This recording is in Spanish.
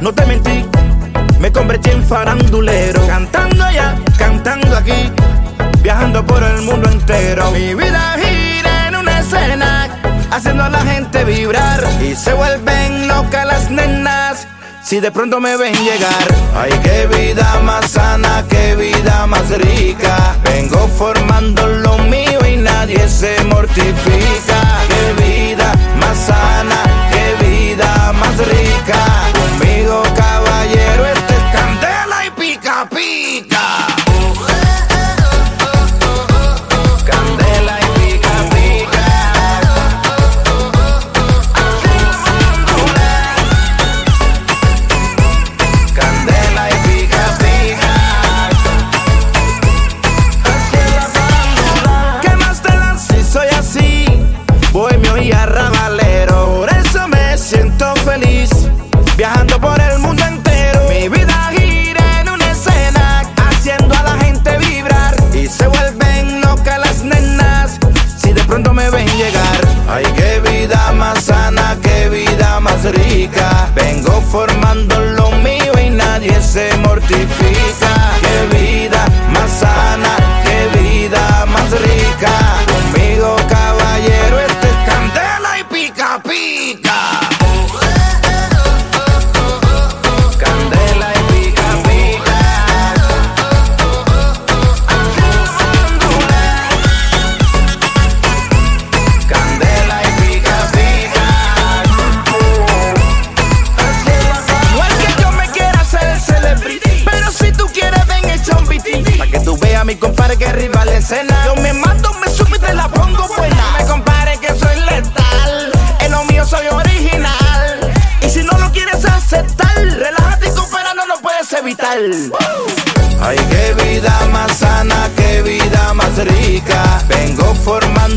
no te mentí, me convertí en farandulero. Cantando allá, cantando aquí, viajando por el mundo entero. Mi vida gira en una escena, haciendo a la gente vibrar. Y se vuelven locas las nenas. Si de pronto me ven llegar, ay, qué vida más Viajando por el mundo entero. Mi vida gira en una escena. Haciendo a la gente vibrar. Y se vuelven locas las nenas. Si de pronto me ven llegar. Ay, qué vida más sana, qué vida más rica. Vengo formando lo mío y nadie se mortifica. Qué vida más sana, qué vida más rica. Conmigo, caballero, este es candela y pica pica. Ay, qué vida más sana, qué vida más rica. Vengo formando